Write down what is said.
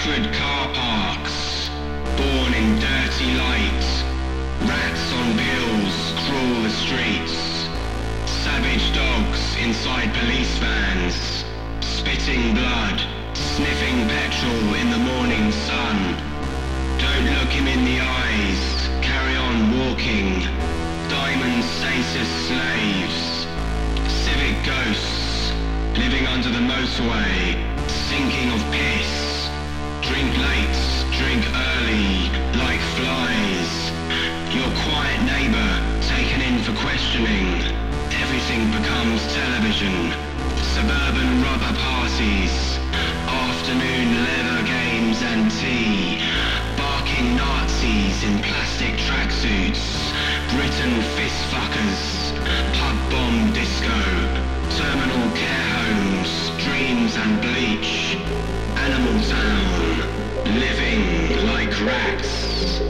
Sacred car parks, born in dirty light. Rats on pills crawl the streets. Savage dogs inside police vans, spitting blood, sniffing petrol in the morning sun. Don't look him in the eyes, carry on walking. Diamond status slaves, civic ghosts, living under the motorway, sinking of piss. Drink late, drink early, like flies. Your quiet neighbor taken in for questioning. Everything becomes television. Suburban rubber parties. Afternoon leather games and tea. Barking Nazis in plastic tracksuits. Britain fistfuckers. Pub bomb disco. Terminal care homes. Dreams and bleach. Animal town. Living like rats.